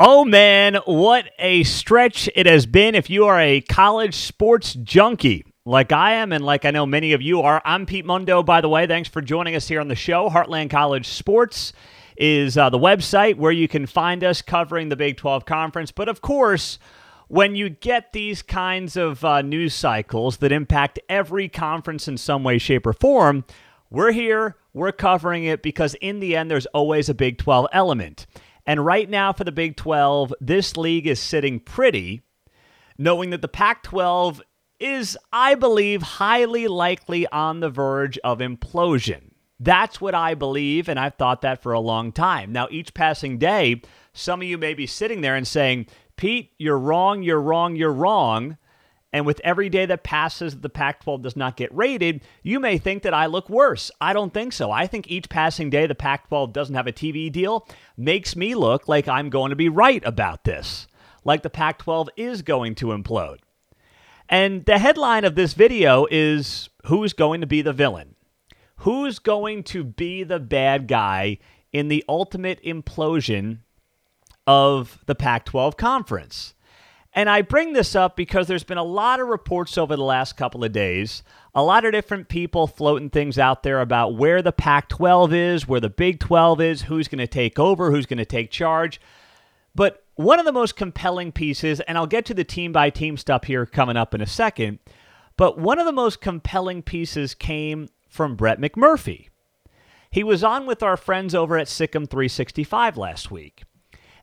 Oh man, what a stretch it has been if you are a college sports junkie like I am and like I know many of you are. I'm Pete Mundo, by the way. Thanks for joining us here on the show. Heartland College Sports is uh, the website where you can find us covering the Big 12 Conference. But of course, when you get these kinds of uh, news cycles that impact every conference in some way, shape, or form, we're here, we're covering it because in the end, there's always a Big 12 element. And right now for the Big 12, this league is sitting pretty, knowing that the Pac 12 is, I believe, highly likely on the verge of implosion. That's what I believe, and I've thought that for a long time. Now, each passing day, some of you may be sitting there and saying, Pete, you're wrong, you're wrong, you're wrong. And with every day that passes, the Pac 12 does not get rated, you may think that I look worse. I don't think so. I think each passing day the Pac 12 doesn't have a TV deal makes me look like I'm going to be right about this, like the Pac 12 is going to implode. And the headline of this video is Who's going to be the villain? Who's going to be the bad guy in the ultimate implosion of the Pac 12 conference? And I bring this up because there's been a lot of reports over the last couple of days, a lot of different people floating things out there about where the Pac 12 is, where the Big 12 is, who's going to take over, who's going to take charge. But one of the most compelling pieces, and I'll get to the team by team stuff here coming up in a second, but one of the most compelling pieces came from Brett McMurphy. He was on with our friends over at SicEm 365 last week.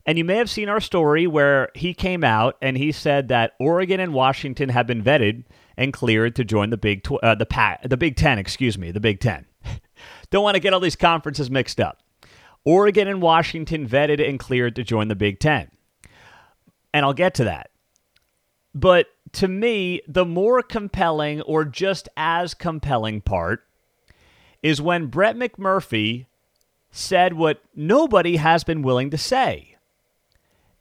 And you may have seen our story where he came out and he said that Oregon and Washington have been vetted and cleared to join the Big tw- uh, the pa- the Big Ten. Excuse me, the Big Ten. Don't want to get all these conferences mixed up. Oregon and Washington vetted and cleared to join the Big Ten, and I'll get to that. But to me, the more compelling, or just as compelling part, is when Brett McMurphy said what nobody has been willing to say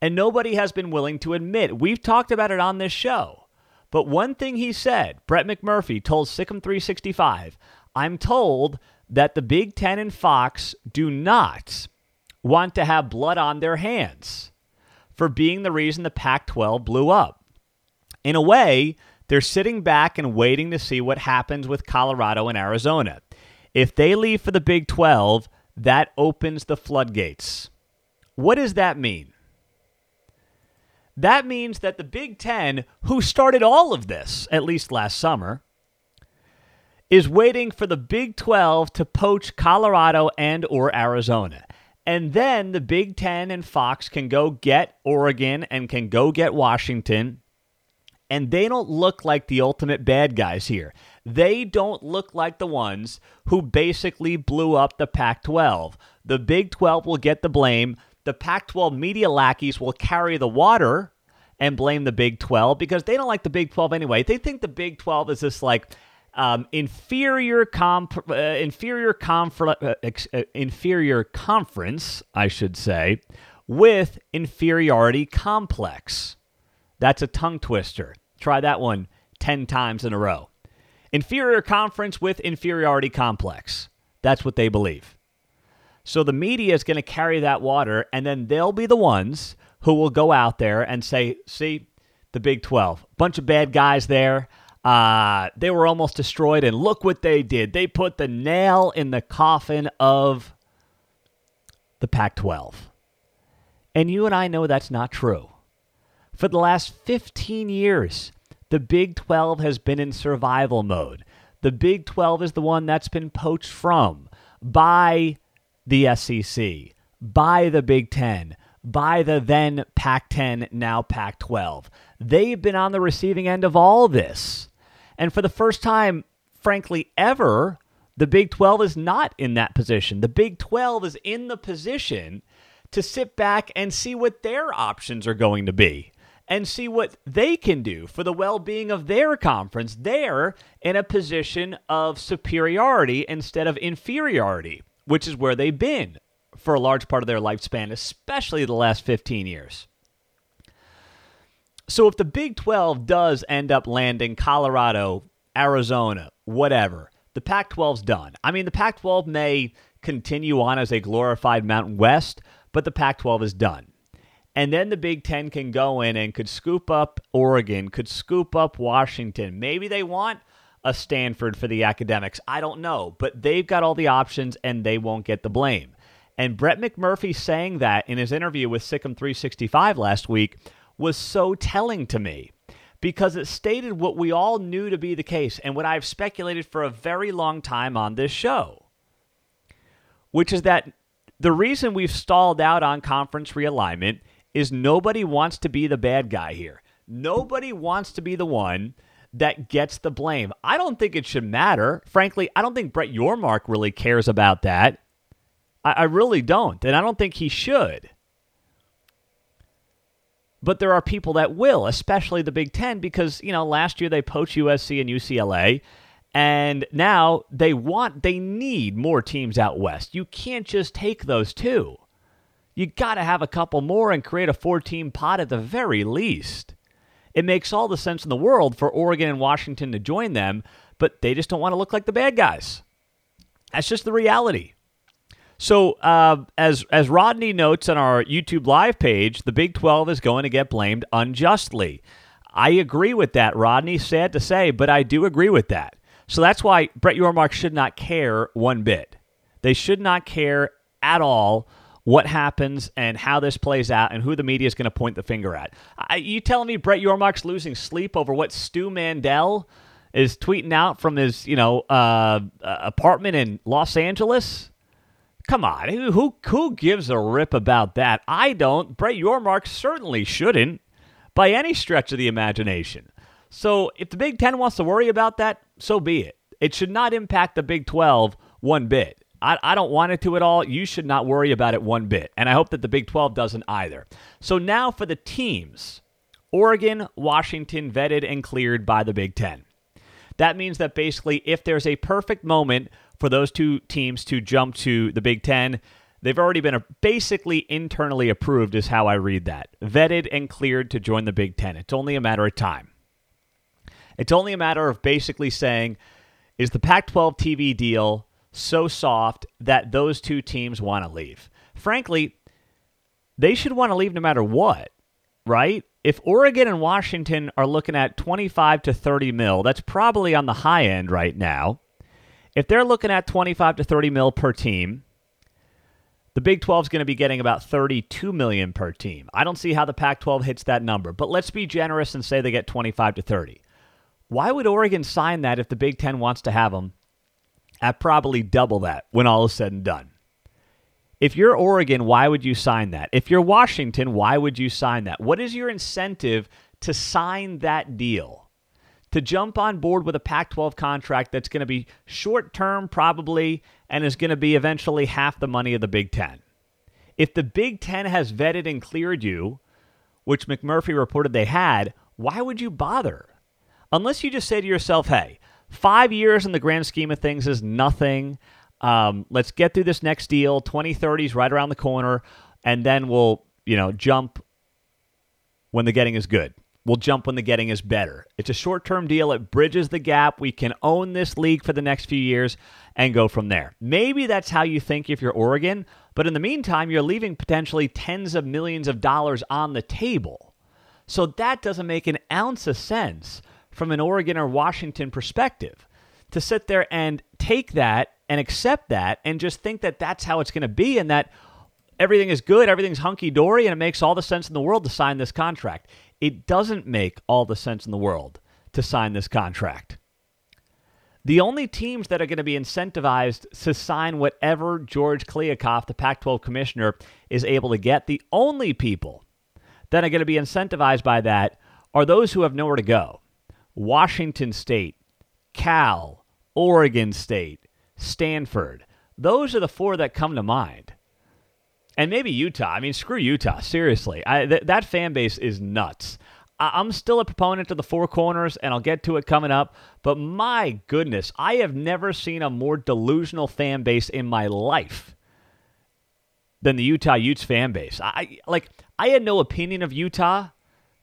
and nobody has been willing to admit. We've talked about it on this show. But one thing he said, Brett McMurphy told SicEm 365, I'm told that the Big Ten and Fox do not want to have blood on their hands for being the reason the Pac 12 blew up. In a way, they're sitting back and waiting to see what happens with Colorado and Arizona. If they leave for the Big 12, that opens the floodgates. What does that mean? That means that the Big Ten, who started all of this, at least last summer, is waiting for the Big 12 to poach Colorado and or Arizona. And then the Big 10 and Fox can go get Oregon and can go get Washington. And they don't look like the ultimate bad guys here. They don't look like the ones who basically blew up the Pac 12. The Big 12 will get the blame the Pac 12 media lackeys will carry the water and blame the Big 12 because they don't like the Big 12 anyway. They think the Big 12 is this like um, inferior comp, uh, inferior confer- uh, ex- uh, inferior conference, I should say, with inferiority complex. That's a tongue twister. Try that one 10 times in a row. Inferior conference with inferiority complex. That's what they believe. So the media is going to carry that water, and then they'll be the ones who will go out there and say, see, the Big 12, bunch of bad guys there. Uh, they were almost destroyed, and look what they did. They put the nail in the coffin of the Pac 12. And you and I know that's not true. For the last 15 years, the Big 12 has been in survival mode. The Big 12 is the one that's been poached from by the SEC, by the Big Ten, by the then Pac 10, now Pac 12. They've been on the receiving end of all this. And for the first time, frankly, ever, the Big 12 is not in that position. The Big 12 is in the position to sit back and see what their options are going to be and see what they can do for the well being of their conference. They're in a position of superiority instead of inferiority which is where they've been for a large part of their lifespan, especially the last 15 years. So if the Big 12 does end up landing Colorado, Arizona, whatever, the Pac 12's done. I mean, the Pac 12 may continue on as a glorified Mountain West, but the Pac 12 is done. And then the Big Ten can go in and could scoop up Oregon, could scoop up Washington. Maybe they want a Stanford for the academics. I don't know. But they've got all the options and they won't get the blame. And Brett McMurphy saying that in his interview with SicEm 365 last week was so telling to me because it stated what we all knew to be the case and what I've speculated for a very long time on this show, which is that the reason we've stalled out on conference realignment is nobody wants to be the bad guy here. Nobody wants to be the one that gets the blame. I don't think it should matter. Frankly, I don't think Brett Yormark really cares about that. I, I really don't. And I don't think he should. But there are people that will, especially the Big Ten, because, you know, last year they poached USC and UCLA. And now they want, they need more teams out west. You can't just take those two. You got to have a couple more and create a four team pot at the very least. It makes all the sense in the world for Oregon and Washington to join them, but they just don't want to look like the bad guys. That's just the reality. So, uh, as as Rodney notes on our YouTube live page, the Big 12 is going to get blamed unjustly. I agree with that, Rodney. Sad to say, but I do agree with that. So that's why Brett Yormark should not care one bit. They should not care at all what happens and how this plays out and who the media is going to point the finger at. I, you telling me Brett Yormark's losing sleep over what Stu Mandel is tweeting out from his, you know, uh, apartment in Los Angeles? Come on, who who gives a rip about that? I don't. Brett Yormark certainly shouldn't, by any stretch of the imagination. So if the Big Ten wants to worry about that, so be it. It should not impact the Big Twelve one bit. I, I don't want it to at all. You should not worry about it one bit, and I hope that the Big Twelve doesn't either. So now for the teams: Oregon, Washington vetted and cleared by the Big Ten. That means that basically, if there's a perfect moment for those two teams to jump to the Big Ten. They've already been basically internally approved, is how I read that. Vetted and cleared to join the Big Ten. It's only a matter of time. It's only a matter of basically saying, is the Pac 12 TV deal so soft that those two teams want to leave? Frankly, they should want to leave no matter what, right? If Oregon and Washington are looking at 25 to 30 mil, that's probably on the high end right now. If they're looking at 25 to 30 mil per team, the Big 12 is going to be getting about 32 million per team. I don't see how the Pac 12 hits that number, but let's be generous and say they get 25 to 30. Why would Oregon sign that if the Big 10 wants to have them at probably double that when all is said and done? If you're Oregon, why would you sign that? If you're Washington, why would you sign that? What is your incentive to sign that deal? to jump on board with a Pac 12 contract that's going to be short term, probably, and is going to be eventually half the money of the Big Ten. If the Big Ten has vetted and cleared you, which McMurphy reported they had, why would you bother? Unless you just say to yourself, hey, five years in the grand scheme of things is nothing. Um, let's get through this next deal. 2030 is right around the corner, and then we'll, you know, jump when the getting is good. We'll jump when the getting is better. It's a short term deal. It bridges the gap. We can own this league for the next few years and go from there. Maybe that's how you think if you're Oregon, but in the meantime, you're leaving potentially tens of millions of dollars on the table. So that doesn't make an ounce of sense from an Oregon or Washington perspective to sit there and take that and accept that and just think that that's how it's going to be and that everything is good, everything's hunky dory, and it makes all the sense in the world to sign this contract. It doesn't make all the sense in the world to sign this contract. The only teams that are going to be incentivized to sign whatever George Kliavkoff, the Pac 12 commissioner, is able to get, the only people that are going to be incentivized by that are those who have nowhere to go Washington State, Cal, Oregon State, Stanford. Those are the four that come to mind and maybe Utah. I mean, screw Utah. Seriously, I, th- that fan base is nuts. I- I'm still a proponent of the four corners, and I'll get to it coming up. But my goodness, I have never seen a more delusional fan base in my life than the Utah Utes fan base. I like. I had no opinion of Utah.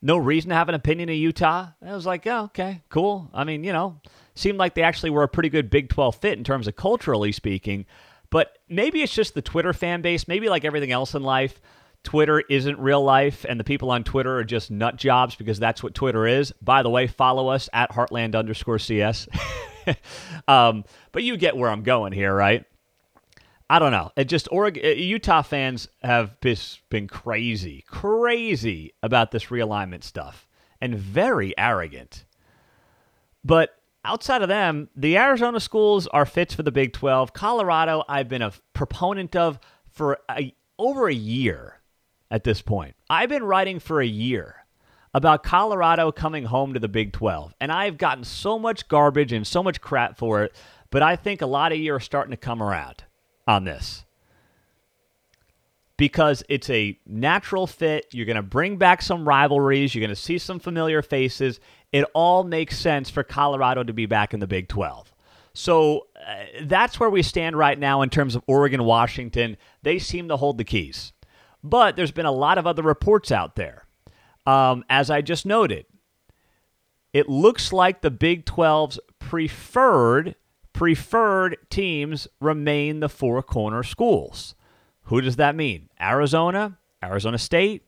No reason to have an opinion of Utah. I was like, oh, okay, cool. I mean, you know, seemed like they actually were a pretty good Big 12 fit in terms of culturally speaking. But maybe it's just the Twitter fan base, maybe like everything else in life. Twitter isn't real life and the people on Twitter are just nut jobs because that's what Twitter is. By the way, follow us at Heartland underscore CS. um, but you get where I'm going here, right? I don't know. It just Oregon, uh, Utah fans have been crazy, crazy about this realignment stuff and very arrogant. But outside of them, the Arizona schools are fits for the Big 12. Colorado, I've been a proponent of for a, over a year at this point. I've been writing for a year about Colorado coming home to the Big 12, and I've gotten so much garbage and so much crap for it, but I think a lot of you are starting to come around on this because it's a natural fit. You're going to bring back some rivalries. You're going to see some familiar faces. It all makes sense for Colorado to be back in the Big 12. So uh, that's where we stand right now in terms of Oregon, Washington. They seem to hold the keys. But there's been a lot of other reports out there. Um, as I just noted, it looks like the Big 12's preferred preferred teams remain the four corner schools. Who does that mean? Arizona, Arizona State,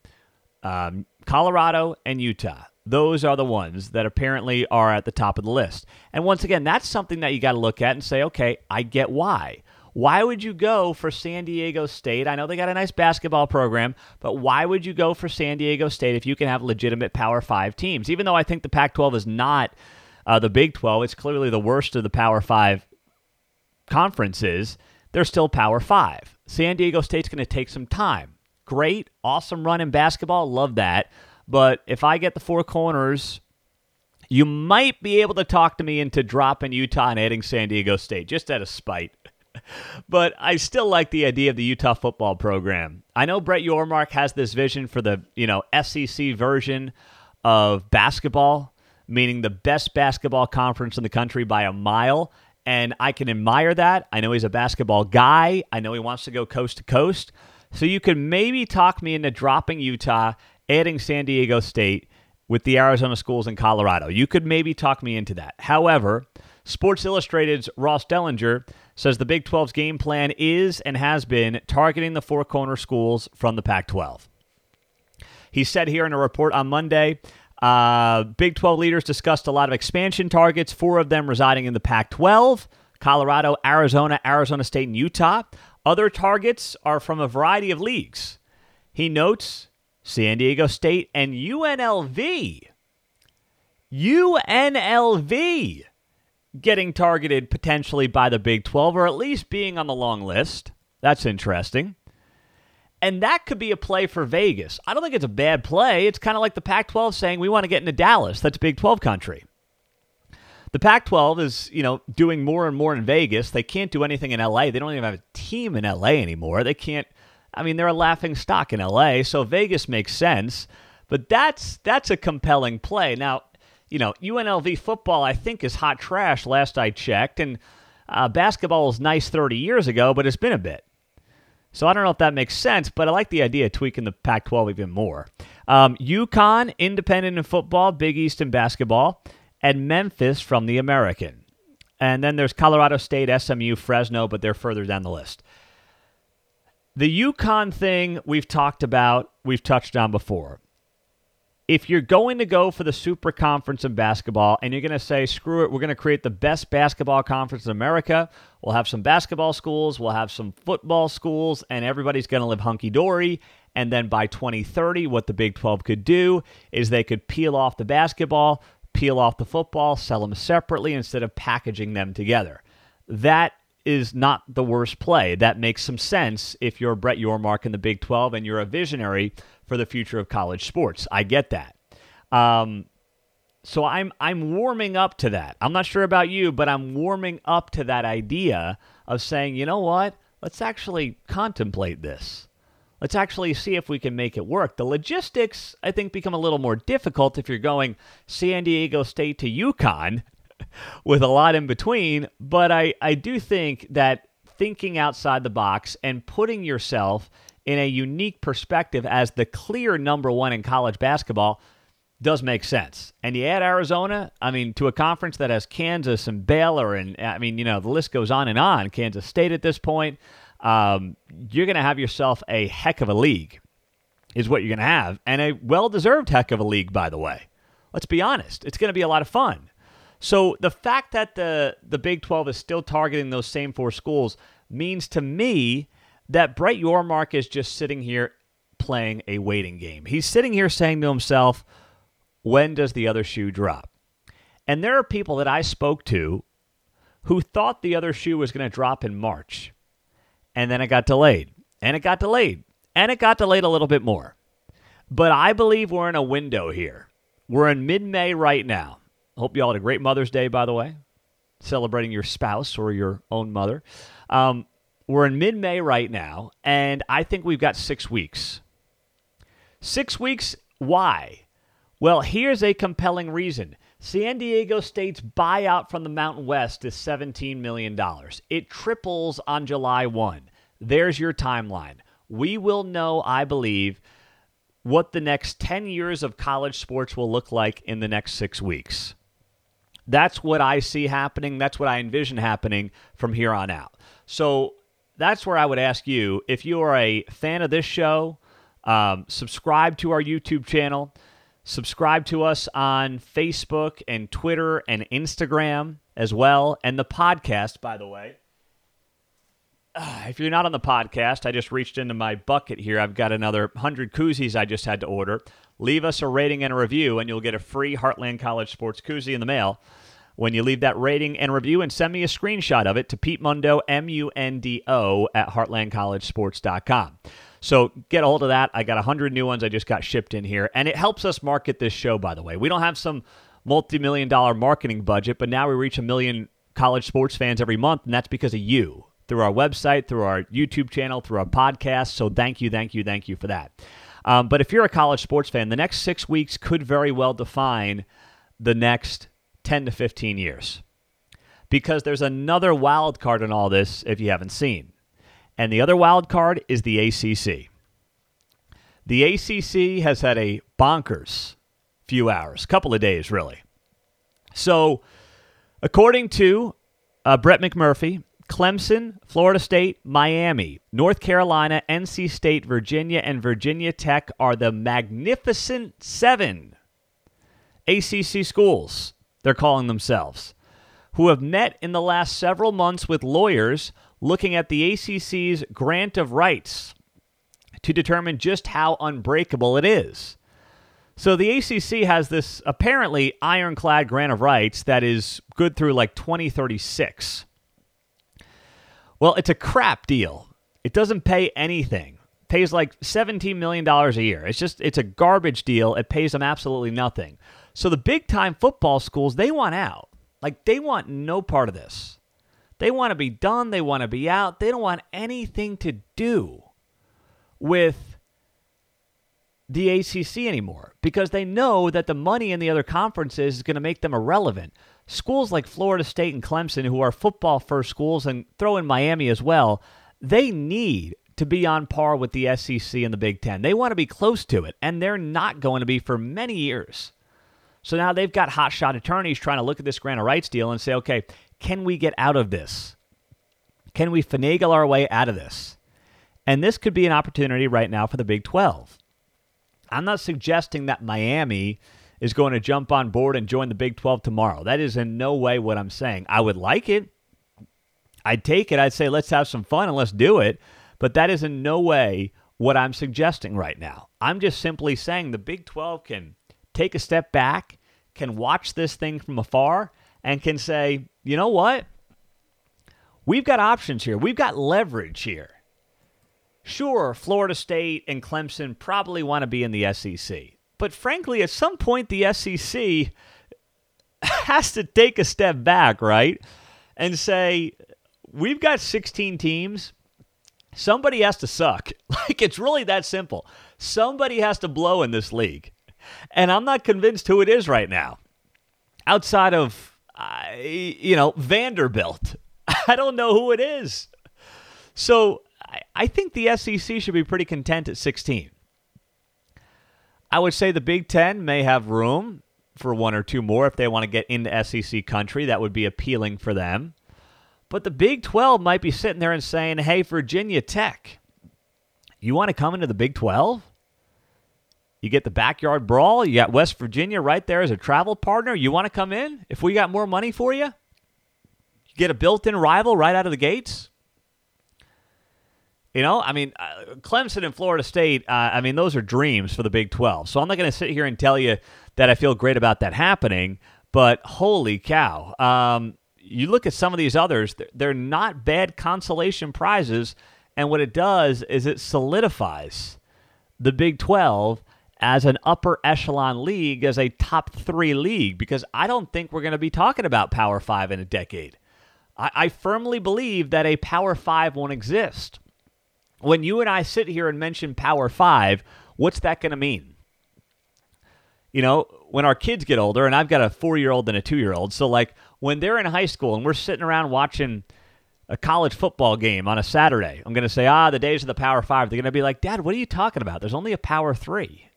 um, Colorado, and Utah. Those are the ones that apparently are at the top of the list. And once again, that's something that you got to look at and say, okay, I get why. Why would you go for San Diego State? I know they got a nice basketball program, but why would you go for San Diego State if you can have legitimate Power Five teams? Even though I think the Pac 12 is not uh, the Big 12, it's clearly the worst of the Power Five conferences. They're still Power Five. San Diego State's going to take some time. Great, awesome run in basketball. Love that. But if I get the four corners, you might be able to talk to me into dropping Utah and adding San Diego State just out of spite but I still like the idea of the Utah football program. I know Brett Yormark has this vision for the, you know, SEC version of basketball, meaning the best basketball conference in the country by a mile. And I can admire that. I know he's a basketball guy. I know he wants to go coast to coast. So you could maybe talk me into dropping Utah, adding San Diego State with the Arizona schools in Colorado. You could maybe talk me into that. However, Sports Illustrated's Ross Dellenger says the Big 12's game plan is and has been targeting the four corner schools from the Pac 12. He said here in a report on Monday uh, Big 12 leaders discussed a lot of expansion targets, four of them residing in the Pac 12 Colorado, Arizona, Arizona State, and Utah. Other targets are from a variety of leagues. He notes San Diego State and UNLV. UNLV getting targeted potentially by the Big 12 or at least being on the long list. That's interesting. And that could be a play for Vegas. I don't think it's a bad play. It's kind of like the Pac 12 saying we want to get into Dallas. That's Big 12 country. The Pac 12 is, you know, doing more and more in Vegas. They can't do anything in LA. They don't even have a team in LA anymore. They can't I mean, they're a laughing stock in LA, so Vegas makes sense. But that's that's a compelling play. Now, you know, UNLV football, I think, is hot trash last I checked. And uh, basketball was nice 30 years ago, but it's been a bit. So I don't know if that makes sense, but I like the idea of tweaking the Pac 12 even more. Um, UConn, independent in football, Big East in basketball, and Memphis from the American. And then there's Colorado State, SMU, Fresno, but they're further down the list. The UConn thing we've talked about, we've touched on before if you're going to go for the super conference in basketball and you're going to say, screw it, we're going to create the best basketball conference in America, we'll have some basketball schools, we'll have some football schools, and everybody's going to live hunky dory. And then by 2030, what the Big 12 could do is they could peel off the basketball, peel off the football, sell them separately instead of packaging them together. That is not the worst play. That makes some sense if you're Brett Yormark in the Big 12 and you're a visionary for the future of college sports. I get that. Um, so I'm I'm warming up to that. I'm not sure about you, but I'm warming up to that idea of saying, you know what? Let's actually contemplate this. Let's actually see if we can make it work. The logistics, I think, become a little more difficult if you're going San Diego State to UConn with a lot in between. But I, I do think that thinking outside the box and putting yourself in a unique perspective as the clear number one in college basketball does make sense. And you add Arizona, I mean, to a conference that has Kansas and Baylor, and I mean, you know, the list goes on and on. Kansas State at this point, um, you're going to have yourself a heck of a league. is what you're going to have, and a well deserved heck of a league, by the way. Let's be honest. It's going to be a lot of fun. So the fact that the, the Big 12 is still targeting those same four schools means to me that Brett Yormark is just sitting here playing a waiting game. He's sitting here saying to himself, when does the other shoe drop? And there are people that I spoke to who thought the other shoe was going to drop in March. And then it got delayed. And it got delayed. And it got delayed a little bit more. But I believe we're in a window here. We're in mid May right now. Hope you all had a great Mother's Day, by the way, celebrating your spouse or your own mother. Um, we're in mid May right now, and I think we've got six weeks. Six weeks, why? Well, here's a compelling reason. San Diego State's buyout from the Mountain West is $17 million. It triples on July 1. There's your timeline. We will know, I believe, what the next 10 years of college sports will look like in the next six weeks. That's what I see happening. That's what I envision happening from here on out. So that's where I would ask you if you are a fan of this show, um, subscribe to our YouTube channel, subscribe to us on Facebook and Twitter and Instagram as well, and the podcast, by the way. if you're not on the podcast, I just reached into my bucket here. I've got another 100 koozies I just had to order. Leave us a rating and a review, and you'll get a free Heartland College Sports koozie in the mail when you leave that rating and review and send me a screenshot of it to Pete Mundo, M U N D O, at heartlandcollegesports.com. So get a hold of that. I got 100 new ones I just got shipped in here, and it helps us market this show, by the way. We don't have some multi million dollar marketing budget, but now we reach a million college sports fans every month, and that's because of you through our website, through our YouTube channel, through our podcast. So thank you, thank you, thank you for that. Um, but if you're a college sports fan, the next six weeks could very well define the next 10 to 15 years. Because there's another wild card in all this if you haven't seen. And the other wild card is the ACC. The ACC has had a bonkers few hours, couple of days, really. So, according to uh, Brett McMurphy, Clemson, Florida State, Miami, North Carolina, NC State, Virginia, and Virginia Tech are the magnificent seven ACC schools, they're calling themselves, who have met in the last several months with lawyers looking at the ACC's grant of rights to determine just how unbreakable it is. So the ACC has this apparently ironclad grant of rights that is good through like 2036. Well, it's a crap deal. It doesn't pay anything. It pays like $17 million a year. It's just, it's a garbage deal. It pays them absolutely nothing. So the big time football schools, they want out. Like, they want no part of this. They want to be done. They want to be out. They don't want anything to do with the ACC anymore because they know that the money in the other conferences is going to make them irrelevant schools like Florida State and Clemson, who are football first schools, and throw in Miami as well, they need to be on par with the SEC and the Big Ten. They want to be close to it, and they're not going to be for many years. So now they've got hotshot attorneys trying to look at this grant of rights deal and say, okay, can we get out of this? Can we finagle our way out of this? And this could be an opportunity right now for the Big 12. I'm not suggesting that Miami is going to jump on board and join the Big 12 tomorrow. That is in no way what I'm saying. I would like it. I'd take it. I'd say let's have some fun and let's do it. But that is in no way what I'm suggesting right now. I'm just simply saying the Big 12 can take a step back, can watch this thing from afar, and can say, you know what? We've got options here. We've got leverage here. Sure, Florida State and Clemson probably want to be in the SEC. But frankly, at some point, the SEC has to take a step back, right? And say, we've got 16 teams. Somebody has to suck. Like, it's really that simple. Somebody has to blow in this league. And I'm not convinced who it is right now. Outside of, uh, you know, Vanderbilt. I don't know who it is. So I think the SEC should be pretty content at 16. I would say the Big Ten may have room for one or two more if they want to get into SEC country. That would be appealing for them. But the Big 12 might be sitting there and saying, hey, Virginia Tech, you want to come into the Big 12? You get the backyard brawl. You got West Virginia right there as a travel partner. You want to come in? If we got more money for you, you get a built in rival right out of the gates. You know, I mean, uh, Clemson and Florida State, uh, I mean, those are dreams for the Big 12. So I'm not going to sit here and tell you that I feel great about that happening, but holy cow. Um, you look at some of these others, they're not bad consolation prizes. And what it does is it solidifies the Big 12 as an upper echelon league, as a top three league, because I don't think we're going to be talking about Power Five in a decade. I, I firmly believe that a Power Five won't exist when you and I sit here and mention Power Five, what's that going to mean? You know, when our kids get older, and I've got a four year old and a two year old, so like when they're in high school and we're sitting around watching a college football game on a Saturday, I'm going to say, ah, the days of the Power Five. They're going to be like, Dad, what are you talking about? There's only a Power Three.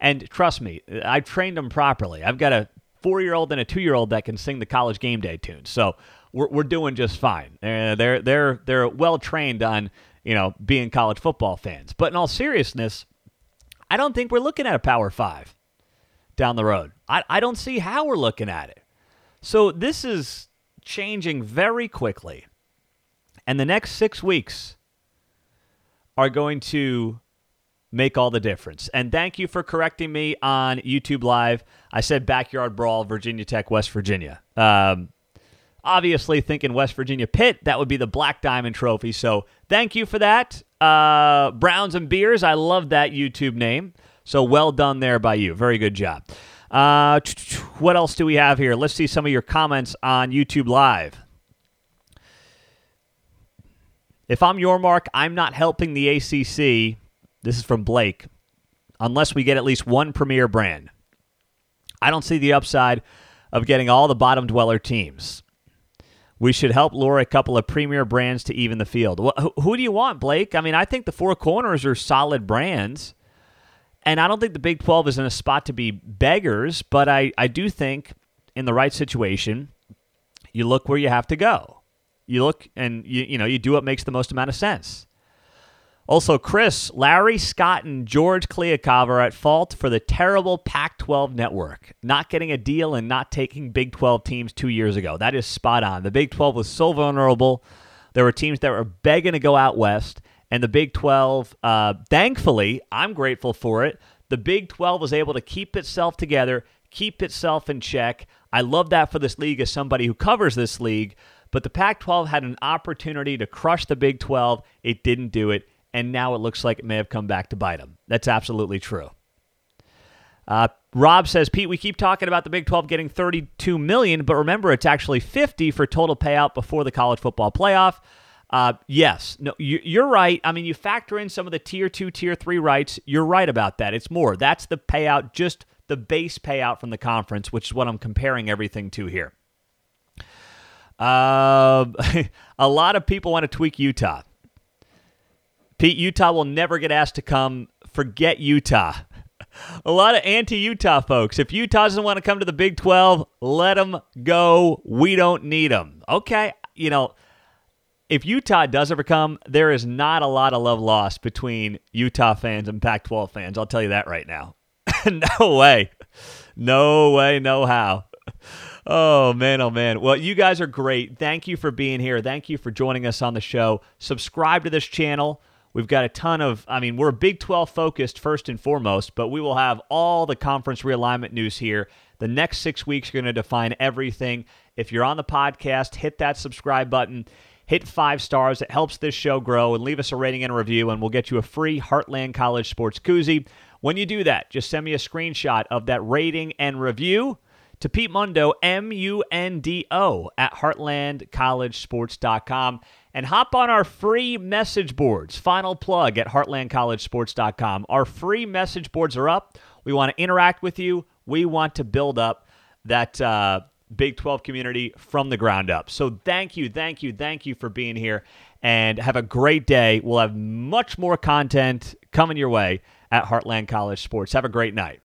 And trust me, I've trained them properly. I've got a four year old and a two year old that can sing the college game day tunes. So we're, we're doing just fine. Uh, they're, they're, they're well trained on you know, being college football fans. But in all seriousness, I don't think we're looking at a Power Five down the road. I, I don't see how we're looking at it. So this is changing very quickly. And the next six weeks are going to make all the difference. And thank you for correcting me on YouTube Live. I said backyard brawl, Virginia Tech, West Virginia. Um, obviously thinking West Virginia Pitt, that would be the Black Diamond Trophy. So thank you for that. Uh, Browns and Beers, I love that YouTube name. So well done there by you. Very good job. Uh, what else do we have here? Let's see some of your comments on YouTube Live. If I'm Yormark, I'm not helping the ACC. This is from Blake, unless we get at least one premier brand. I don't see the upside of getting all the bottom dweller teams. We should help lure a couple of premier brands to even the field. Who do you want, Blake? I mean, I think the four corners are solid brands. And I don't think the Big 12 is in a spot to be beggars, but I, I do think in the right situation, you look where you have to go. You look and you, you know, you do what makes the most amount of sense. Also, Chris, Larry Scott, and George Kliavkoff are at fault for the terrible Pac 12 network, not getting a deal and not taking Big 12 teams two years ago. That is spot on. The Big 12 was so vulnerable. There were teams that were begging to go out west, and the Big 12, uh, thankfully, I'm grateful for it. The Big 12 was able to keep itself together, keep itself in check. I love that for this league as somebody who covers this league. But the Pac 12 had an opportunity to crush the Big 12. It didn't do it and now it looks like it may have come back to bite him. That's absolutely true. Uh, Rob says, Pete, we keep talking about the Big 12 getting 32 million, but remember it's actually 50 for total payout before the college football playoff. Uh, yes, no, you, are right. I mean, you factor in some of the tier two, tier three rights. You're right about that. It's more. That's the payout, just the base payout from the conference, which is what I'm comparing everything to here. Uh, a lot of people want to tweak Utah. Pete, Utah will never get asked to come. Forget Utah. A lot of anti Utah folks. If Utah doesn't want to come to the Big 12, let them go. We don't need them. Okay. You know, if Utah does ever come, there is not a lot of love lost between Utah fans and Pac 12 fans. I'll tell you that right now. no way. No way, no how. Oh, man, oh, man. Well, you guys are great. Thank you for being here. Thank you for joining us on the show. Subscribe to this channel. We've got a ton of, I mean, we're Big 12 focused first and foremost, but we will have all the conference realignment news here. The next six weeks are going to define everything. If you're on the podcast, hit that subscribe button, hit five stars. It helps this show grow, and leave us a rating and a review, and we'll get you a free Heartland College Sports Koozie. When you do that, just send me a screenshot of that rating and review to Pete Mundo, M U N D O, at heartlandcollegesports.com and hop on our free message boards. Final plug at heartlandcollegesports.com. Our free message boards are up. We want to interact with you. We want to build up that uh, Big 12 community from the ground up. So thank you, thank you, thank you for being here and have a great day. We'll have much more content coming your way at Heartland College Sports. Have a great night.